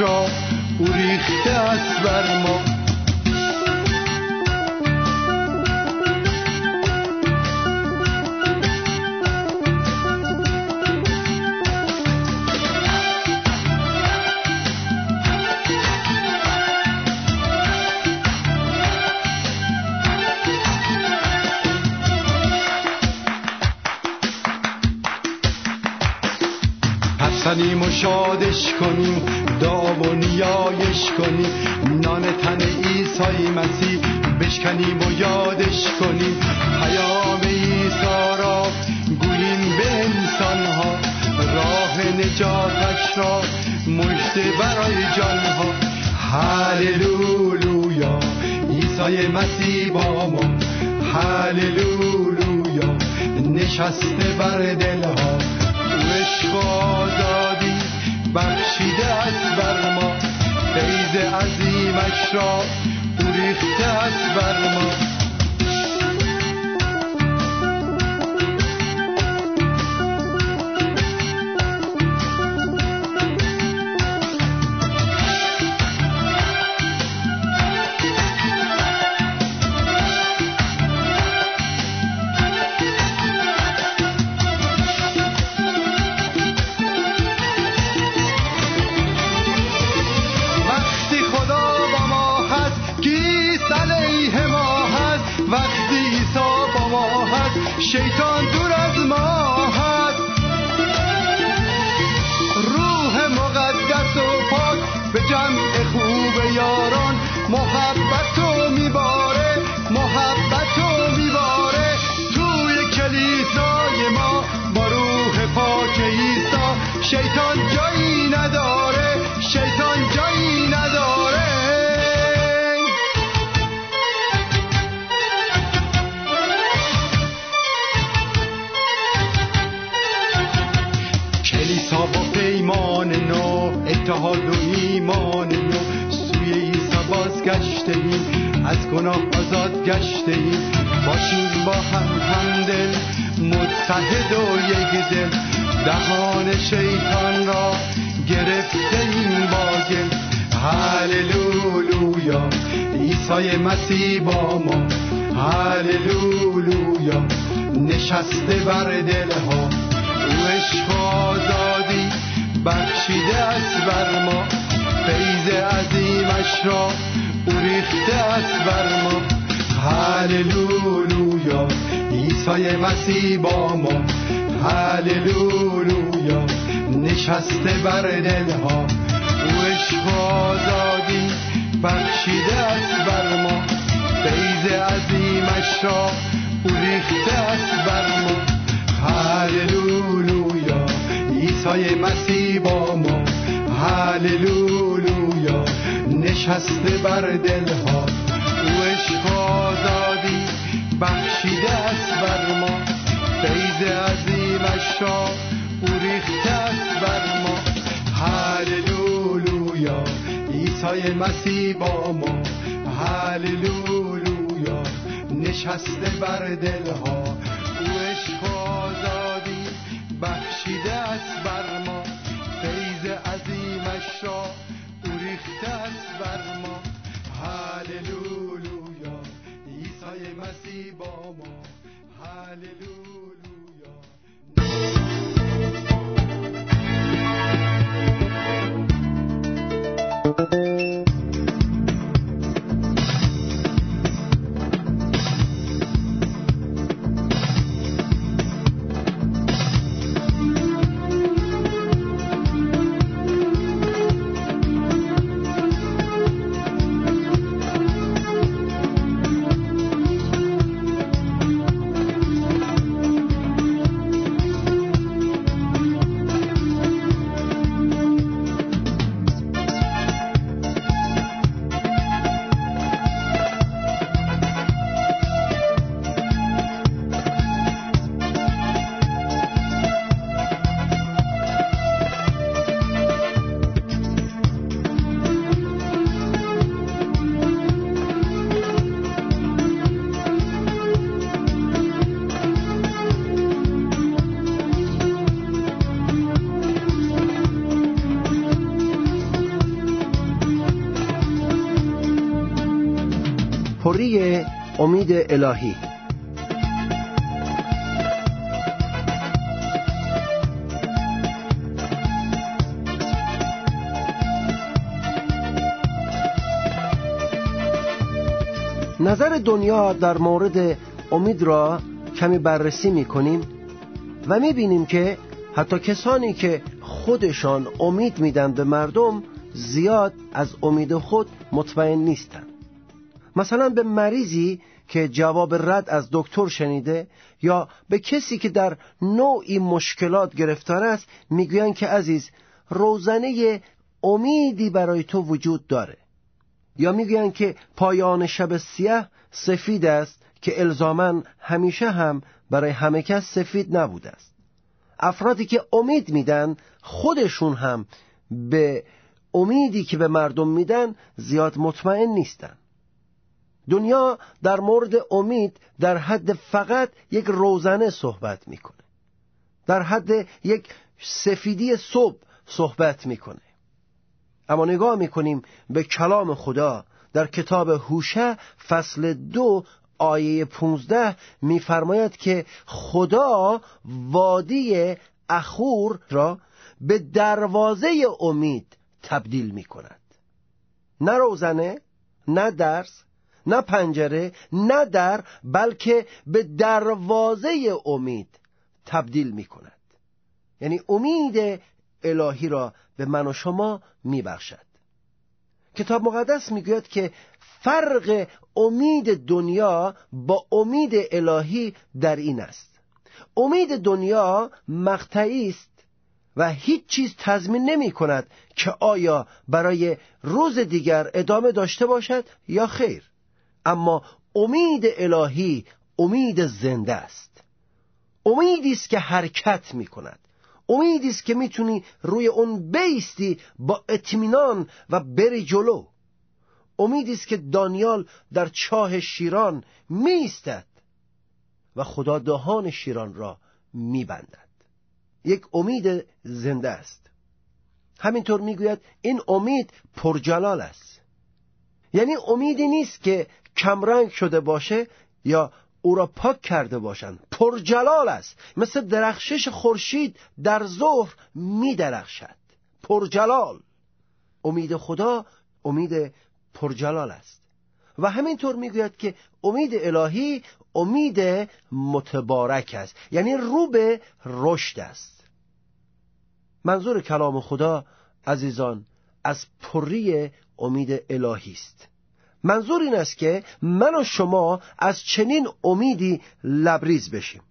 را او ریخته است بر ما. کنیم نان تن ایسای مسیح بشکنیم و یادش کنیم پیام ایسا را گوییم به انسان ها راه نجاتش را مجد برای جانها. هللولویا عیسی مسیح با ما. هللولویا نشسته بر دلها. عشق آزادی بخشیده است بر ما. فیض عظیمش را او ریخته است بر ما. به جمع خوب یاران محبت و میباره محبت و میباره. توی کلیسای ما با روح پاک عیسی شیطان جایی نداره شیطان جایی نداره. کلیسا با پیمان نو اتحاد و بازگشته ایم از گناه آزاد گشته ایم باشیم با هم همدل متحد و یک دل. دهان شیطان را گرفته ایم با گل. هللولویا عیسی مسیح با ما. هللولویا نشسته بر دلها. او عشق آزادی بخشیده است بر ما. فیض عظیمش را ریخته است بر ما. هللولویا عیسی مسیح با ما. هللولویا نشسته بر دلها. او عشق آزادی بخشیده است بر ما. فیض عظیمش را او ریخته است بر ما. هللولویا عیسی مسیح با ما. هللولویا نشسته بر دلها. او عشق آزادی بخشیده است بر ما. فیض عظیمش را او ریخته است بر ما. هللولویا عیسی مسیح با ما. هللولویا نشسته بر دلها. او عشق آزادی بخشیده است بر ما. فیض عظیمش را ریخته است بر ما هللولویا عیسی مسیح با ما هللولویا امید الهی. نظر دنیا در مورد امید را کمی بررسی می کنیم و می بینیم که حتی کسانی که خودشان امید میدن به مردم زیاد از امید خود مطمئن نیستند مثلا به مریضی که جواب رد از دکتر شنیده یا به کسی که در نوعی مشکلات گرفتار است می‌گویند که عزیز روزنه امیدی برای تو وجود داره. یا می‌گویند که پایان شب سیاه سفید است که الزامن همیشه هم برای همه کس سفید نبوده است. افرادی که امید میدن خودشون هم به امیدی که به مردم میدن زیاد مطمئن نیستن. دنیا در مورد امید در حد فقط یک روزنه صحبت می‌کنه. در حد یک سفیدی صبح صحبت می‌کنه. اما نگاه می‌کنیم به کلام خدا. در کتاب هوشه فصل دو آیه پونزده میفرماید که خدا وادی اخور را به دروازه امید تبدیل می کند نه روزنه نه درس نه پنجره نه در بلکه به دروازه امید تبدیل می کند یعنی امید الهی را به من و شما می بخشد کتاب مقدس می‌گوید که فرق امید دنیا با امید الهی در این است. امید دنیا مقطعی است و هیچ چیز تضمین نمی کند که آیا برای روز دیگر ادامه داشته باشد یا خیر. اما امید الهی امید زنده است. امیدی است که حرکت می کند امیدی است که می‌تونی روی اون بیستی با اطمینان و بری جلو. امیدی است که دانیال در چاه شیران میستد و خدا دهان شیران را میبندد. یک امید زنده است. همینطور می‌گوید این امید پرجلال است. یعنی امیدی نیست که کمرنگ شده باشه یا او را پاک کرده باشند. پرجلال است. مثل درخشش خورشید در ظهر می درخشد پرجلال. امید خدا امید پرجلال است. و همینطور می‌گوید که امید الهی امید متبارک است. یعنی رو به رشد است. منظور کلام خدا عزیزان از پری امید الهی است. منظور این است که من و شما از چنین امیدی لبریز بشیم.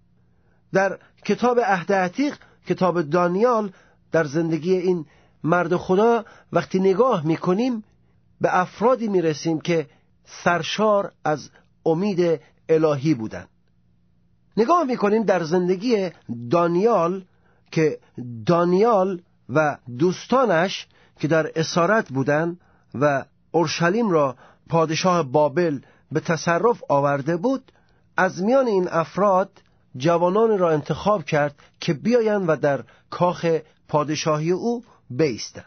در کتاب عهد عتیق کتاب دانیال در زندگی این مرد خدا وقتی نگاه می‌کنیم به افرادی می‌رسیم که سرشار از امید الهی بودند. نگاه می‌کنیم در زندگی دانیال که دانیال و دوستانش که در اسارت بودند و اورشلیم را پادشاه بابل به تصرف آورده بود از میان این افراد جوانان را انتخاب کرد که بیایند و در کاخ پادشاهی او بیستند.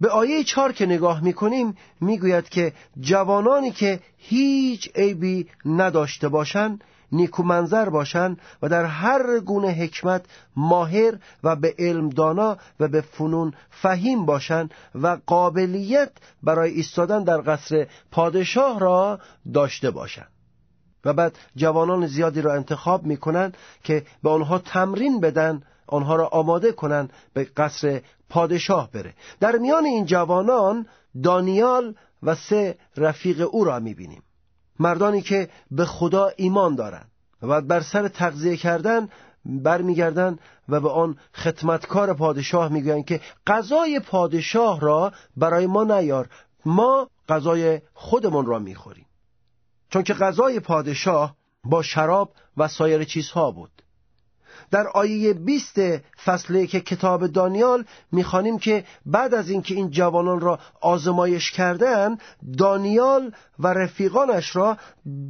به آیه چهار که نگاه می‌کنیم می‌گوید که جوانانی که هیچ عیبی نداشته باشند نیکومنظر باشند و در هر گونه حکمت ماهر و به علم دانا و به فنون فهیم باشند و قابلیت برای ایستادن در قصر پادشاه را داشته باشند. و بعد جوانان زیادی را انتخاب می‌کنند که به آنها تمرین بدن آنها را آماده کنند به قصر پادشاه بره. در میان این جوانان دانیال و سه رفیق او را می‌بینیم. مردانی که به خدا ایمان دارند و بر سر تغذیه کردن برمیگردند و به آن خدمتکار پادشاه می‌گویند که غذای پادشاه را برای ما نیار ما غذای خودمون را می‌خوریم. چون که غذای پادشاه با شراب و سایر چیزها بود. در آیه 20 فصل که کتاب دانیال می‌خوانیم که بعد از اینکه این جوانان را آزمایش کردن دانیال و رفیقانش را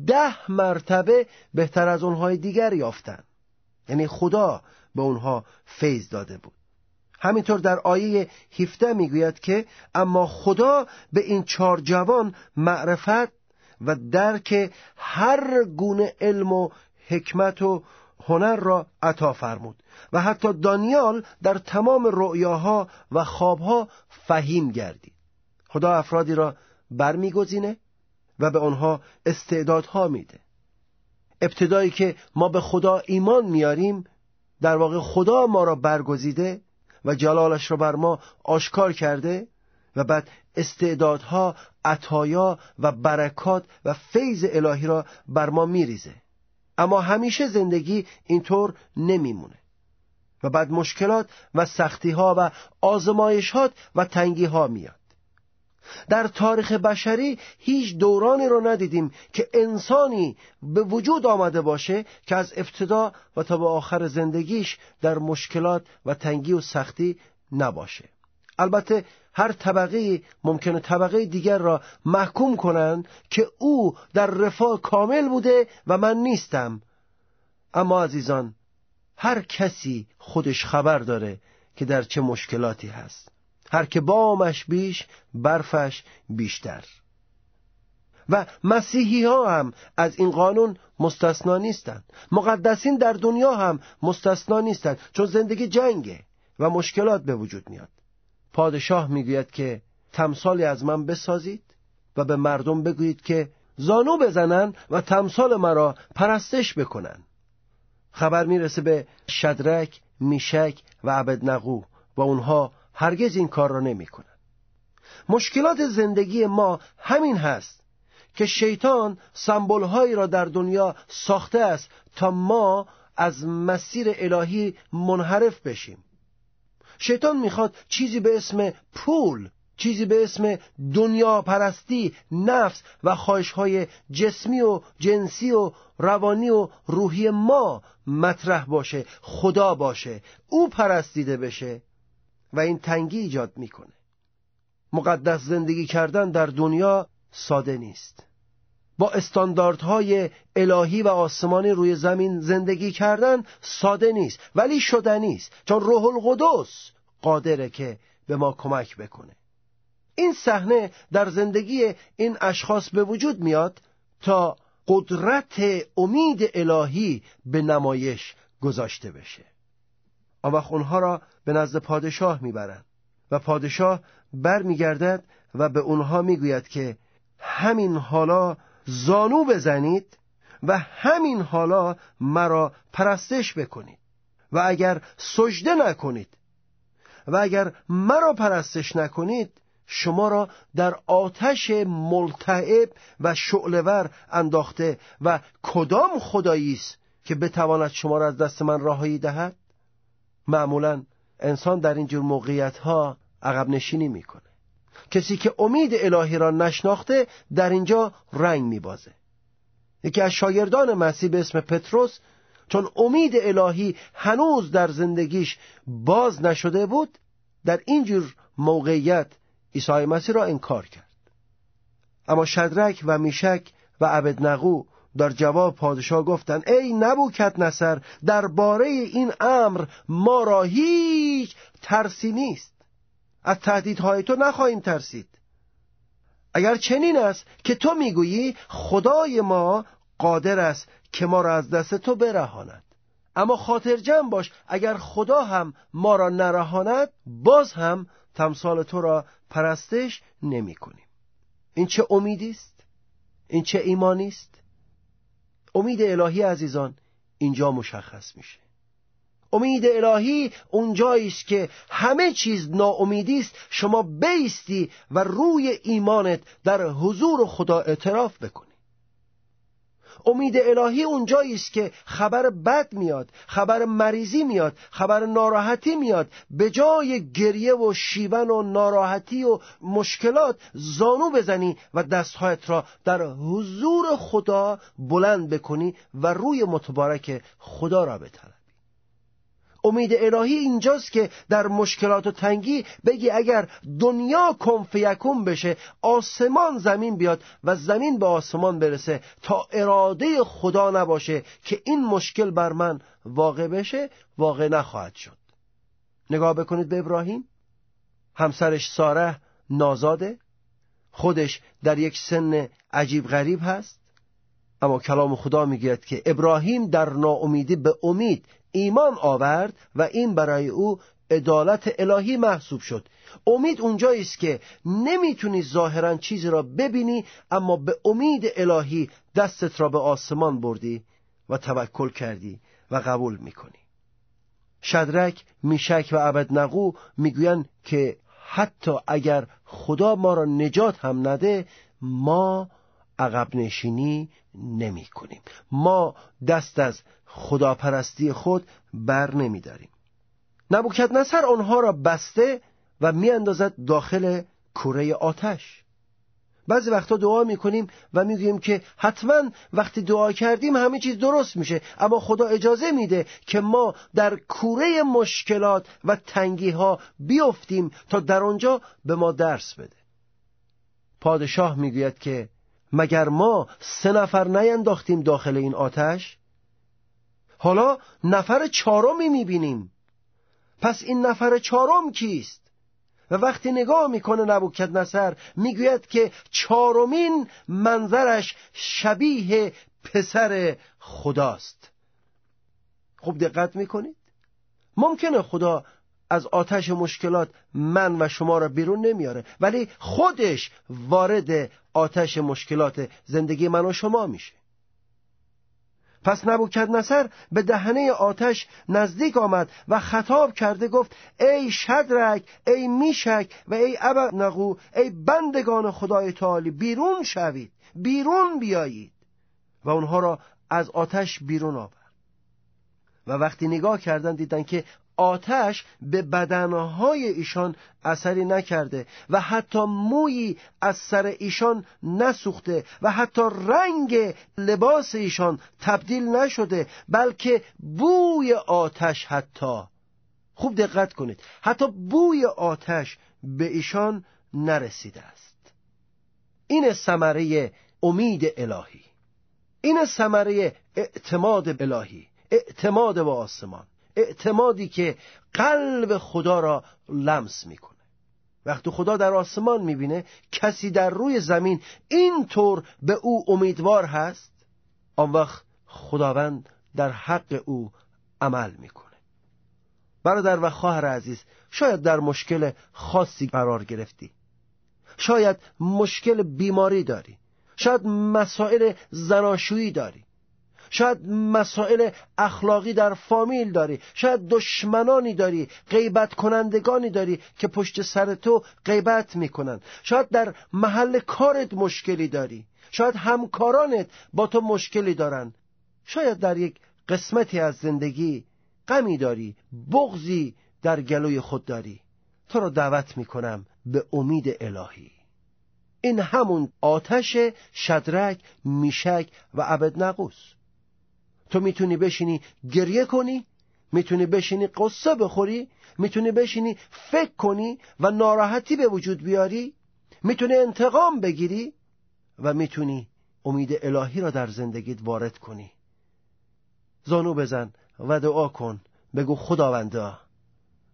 ده مرتبه بهتر از اونهای دیگر یافتند یعنی خدا به اونها فیض داده بود. همینطور در آیه 17 می‌گوید که اما خدا به این چهار جوان معرفت و درک هر گونه علم و حکمت و هنر را عطا فرمود و حتی دانیال در تمام رؤیاها و خوابها فهیم گردید. خدا افرادی را برمیگزینه و به آنها استعدادها میده. ابتدایی که ما به خدا ایمان میاریم در واقع خدا ما را برگزیده و جلالش را بر ما آشکار کرده و بعد استعدادها عطایا و برکات و فیض الهی را بر ما میریزه. اما همیشه زندگی اینطور نمیمونه. و بعد مشکلات و سختی ها و آزمایشات و تنگی ها میاد. در تاریخ بشری هیچ دورانی رو ندیدیم که انسانی به وجود آمده باشه که از ابتدا و تا به آخر زندگیش در مشکلات و تنگی و سختی نباشه. البته هر طبقه ممکنه طبقه دیگر را محکوم کنند که او در رفاه کامل بوده و من نیستم. اما عزیزان هر کسی خودش خبر داره که در چه مشکلاتی هست. هر که بامش بیش برفش بیشتر. و مسیحی ها هم از این قانون مستثنا نیستند. مقدسین در دنیا هم مستثنا نیستند چون زندگی جنگه و مشکلات به وجود میاد. پادشاه می‌گوید که تمثالی از من بسازید و به مردم بگویید که زانو بزنن و تمثال مرا پرستش بکنن خبر می‌رسه به شدرک، میشک و عبدنقو و اونها هرگز این کار را نمی‌کنن. مشکلات زندگی ما همین هست که شیطان سمبولهایی را در دنیا ساخته است تا ما از مسیر الهی منحرف بشیم شیطان می‌خواد چیزی به اسم پول چیزی به اسم دنیا پرستی نفس و های جسمی و جنسی و روانی و روحی ما مطرح باشه خدا باشه او پرستیده بشه و این تنگی ایجاد می‌کنه. مقدس زندگی کردن در دنیا ساده نیست. با استانداردهای الهی و آسمانی روی زمین زندگی کردن ساده نیست ولی شدنی است چون روح القدس قادره که به ما کمک بکنه. این صحنه در زندگی این اشخاص به وجود میاد تا قدرت امید الهی به نمایش گذاشته بشه. آن وقت اونها را به نزد پادشاه می‌برند و پادشاه برمیگردد و به اونها می‌گوید که همین حالا زانو بزنید و همین حالا مرا پرستش بکنید. و اگر سجده نکنید و اگر مرا پرستش نکنید شما را در آتش ملتعب و شعلور انداخته و کدام خدایی است که بتواند شما را از دست من راهایی دهد؟ معمولا انسان در اینجور موقعیت ها عقب نشینی می‌کنه کسی که امید الهی را نشناخته در اینجا رنگ میبازه. یکی از شاگردان مسیح به اسم پتروس چون امید الهی هنوز در زندگیش باز نشده بود در اینجور موقعیت عیسی مسیح را انکار کرد. اما شدرک و میشک و عبدنقو در جواب پادشاه گفتند ای نبوکت نصر درباره این امر ما را هیچ ترسی نیست. از تهدیدهای تو نخواهیم ترسید. اگر چنین است که تو می‌گویی خدای ما قادر است که ما را از دست تو برهاند. اما خاطر جمع باش اگر خدا هم ما را نرهاند باز هم تمثال تو را پرستش نمی کنیم. این چه امیدی است؟ این چه ایمانی است؟ امید الهی عزیزان اینجا مشخص میشه. امید الهی اونجایی است که همه چیز ناامیدی است. شما بیستی و روی ایمانت در حضور خدا اعتراف بکنی. امید الهی اونجایی است که خبر بد میاد خبر مریضی میاد خبر ناراحتی میاد. به جای گریه و شیون و ناراحتی و مشکلات زانو بزنی و دستهایت را در حضور خدا بلند بکنی و روی متبارک خدا را بطلب. امید الهی اینجاست که در مشکلات و تنگی بگی اگر دنیا کنفیکون بشه آسمان زمین بیاد و زمین به آسمان برسه تا اراده خدا نباشه که این مشکل بر من واقع بشه واقع نخواهد شد. نگاه بکنید به ابراهیم. همسرش ساره نازاده. خودش در یک سن عجیب غریب هست. اما کلام خدا می‌گوید که ابراهیم در ناامیدی به امید ایمان آورد و این برای او عدالت الهی محسوب شد. امید اونجایی است که نمی‌تونی ظاهرا چیزی را ببینی اما به امید الهی دستت را به آسمان بردی و توکل کردی و قبول می‌کنی. شدرک میشک و عبدنقو می‌گویند که حتی اگر خدا ما را نجات هم نده ما عقب نشینی نمی کنیم ما دست از خداپرستی خود بر نمی داریم نبوکت نصر آنها را بسته و میاندازد داخل کوره آتش. بعضی وقتا دعا می‌کنیم و می‌گوییم که حتما وقتی دعا کردیم همه چیز درست میشه اما خدا اجازه میده که ما در کوره مشکلات و تنگی ها بیفتیم تا در آنجا به ما درس بده. پادشاه می‌گوید که مگر ما سه نفر نینداختیم داخل این آتش؟ حالا نفر چهارمی می‌بینیم. پس این نفر چهارم کیست؟ و وقتی نگاه می‌کنه نبوکت نصر می‌گوید که چهارمین منظرش شبیه پسر خداست. خوب دقت می‌کنید؟ ممکنه خدا از آتش مشکلات من و شما را بیرون نمیاره. ولی خودش وارد آتش مشکلات زندگی من و شما میشه. پس نبوکد نصر به دهنه آتش نزدیک آمد و خطاب کرده گفت ای شدرک ای میشک و ای نقو ای بندگان خدای تعالی بیرون شوید بیرون بیایید. و اونها را از آتش بیرون آورد. و وقتی نگاه کردن دیدن که آتش به بدنهای ایشان اثری نکرده و حتی مویی از سر ایشان نسوخته و حتی رنگ لباس ایشان تبدیل نشده بلکه بوی آتش حتی. خوب دقت کنید حتی بوی آتش به ایشان نرسیده است. این ثمره امید الهی. این ثمره اعتماد الهی اعتماد به آسمان. اعتمادی که قلب خدا را لمس می‌کنه. وقتی خدا در آسمان می‌بینه کسی در روی زمین اینطور به او امیدوار هست آن وقت خداوند در حق او عمل می‌کنه. برادر و خواهر عزیز شاید در مشکل خاصی قرار گرفتی. شاید مشکل بیماری داری. شاید مسائل زناشویی داری. شاید مسائل اخلاقی در فامیل داری شاید دشمنانی داری غیبت کنندگانی داری که پشت سر تو غیبت می‌کنن. شاید در محل کارت مشکلی داری. شاید همکارانت با تو مشکلی دارن. شاید در یک قسمتی از زندگی غمی داری بغزی در گلوی خود داری. تو را دعوت می‌کنم به امید الهی. این همون آتش شدرک میشک و عبد نقوس تو می‌تونی بشینی گریه کنی می‌تونی بشینی قصه بخوری می‌تونی بشینی فکر کنی و ناراحتی به وجود بیاری می‌تونی انتقام بگیری و می‌تونی امید الهی را در زندگیت وارد کنی. زانو بزن و دعا کن. بگو خداوندا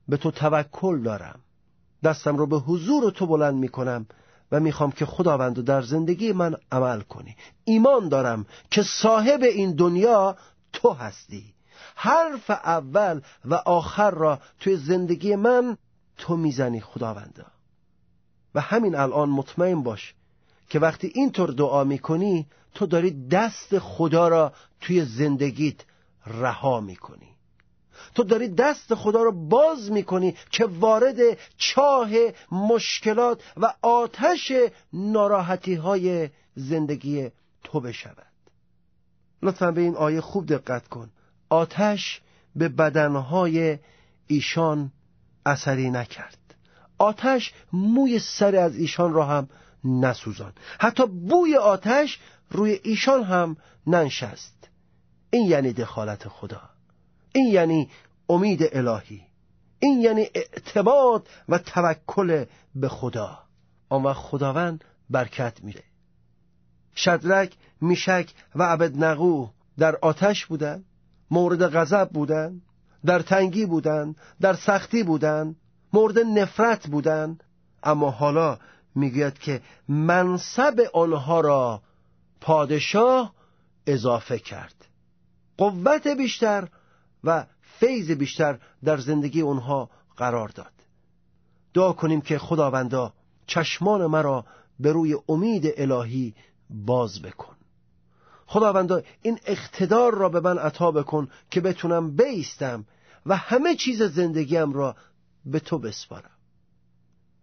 به تو توکل دارم. دستم رو به حضور تو بلند می‌کنم. و می‌خوام که خداوند در زندگی من عمل کنی. ایمان دارم که صاحب این دنیا تو هستی. حرف اول و آخر را توی زندگی من تو می‌زنی خداوندا. و همین الان مطمئن باش که وقتی اینطور دعا می‌کنی تو داری دست خدا را توی زندگیت رها می‌کنی. تو داری دست خدا رو باز می‌کنی که وارد چاه مشکلات و آتش ناراحتی های زندگی تو بشود. لطفا به این آیه خوب دقت کن. آتش به بدنهای ایشان اثری نکرد. آتش موی سر از ایشان را هم نسوزان. حتی بوی آتش روی ایشان هم ننشست. این یعنی دخالت خدا. این یعنی امید الهی. این یعنی اعتماد و توکل به خدا. آن وقت خداوند برکت میده. شدرک میشک و عبدنقو در آتش بودند مورد غضب بودند در تنگی بودند در سختی بودند مورد نفرت بودند. اما حالا می‌گوید که منصب آنها را پادشاه اضافه کرد. قوت بیشتر و فیض بیشتر در زندگی اونها قرار داد. دعا کنیم که خداوندا چشمان مرا به روی امید الهی باز بکن. خداوندا این اقتدار را به من عطا بکن که بتونم بیستم و همه چیز زندگیم را به تو بسپارم.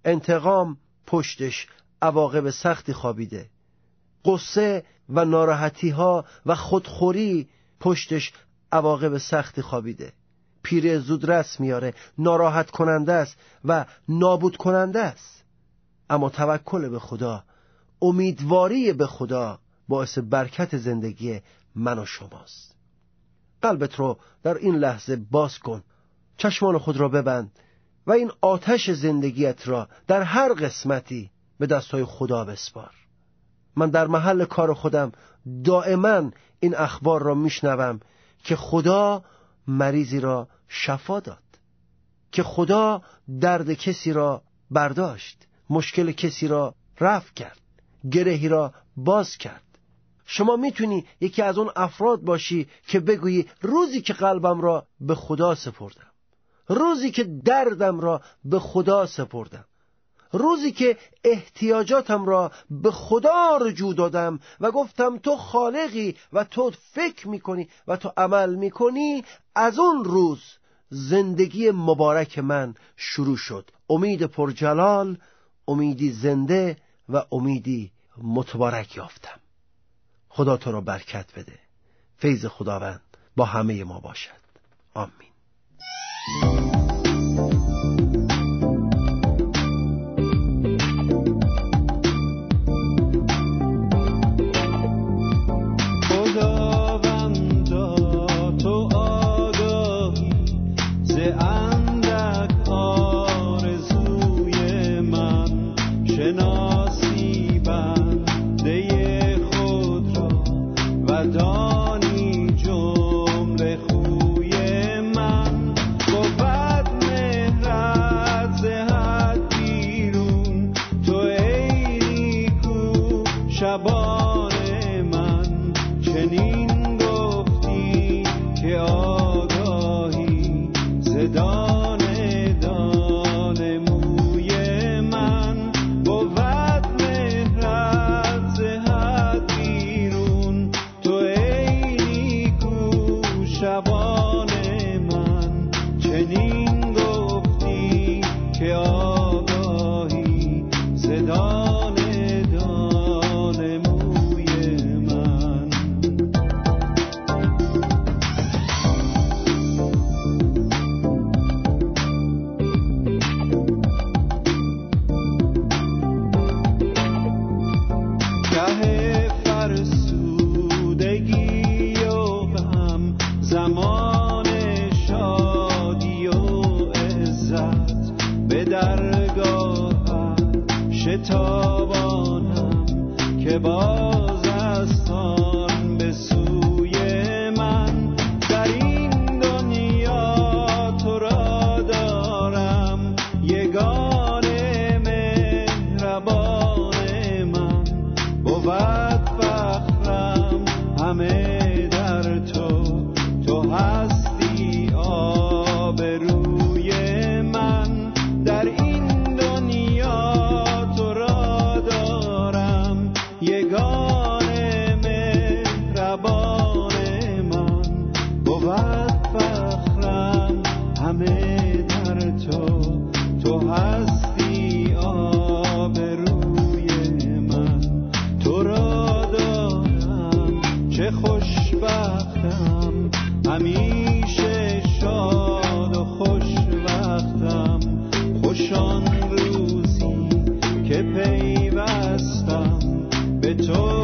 انتقام پشتش عواقب سختی خوابیده. قصه و ناراحتی ها و خودخوری پشتش عواقب سختی خوابیده. پیره زودرس میاره ناراحت کننده است و نابود کننده است. اما توکل به خدا امیدواری به خدا باعث برکت زندگی من و شماست. قلبت رو در این لحظه باز کن. چشمان خود را ببند و این آتش زندگیت را در هر قسمتی به دستای خدا بسپار. من در محل کار خودم دائما این اخبار را میشنوم. که خدا مریضی را شفا داد که خدا درد کسی را برداشت مشکل کسی را رفع کرد گرهی را باز کرد. شما می‌تونی یکی از اون افراد باشی که بگویی روزی که قلبم را به خدا سپردم روزی که دردم را به خدا سپردم. روزی که احتیاجاتم را به خدا رجوع دادم و گفتم تو خالقی و تو فکر می‌کنی و تو عمل می‌کنی از اون روز زندگی مبارک من شروع شد. امید پرجلال امیدی زنده و امیدی متبارک یافتم. خدا تو را برکت بده. فیض خداوند با همه ما باشد. آمین. زبان من چنین تو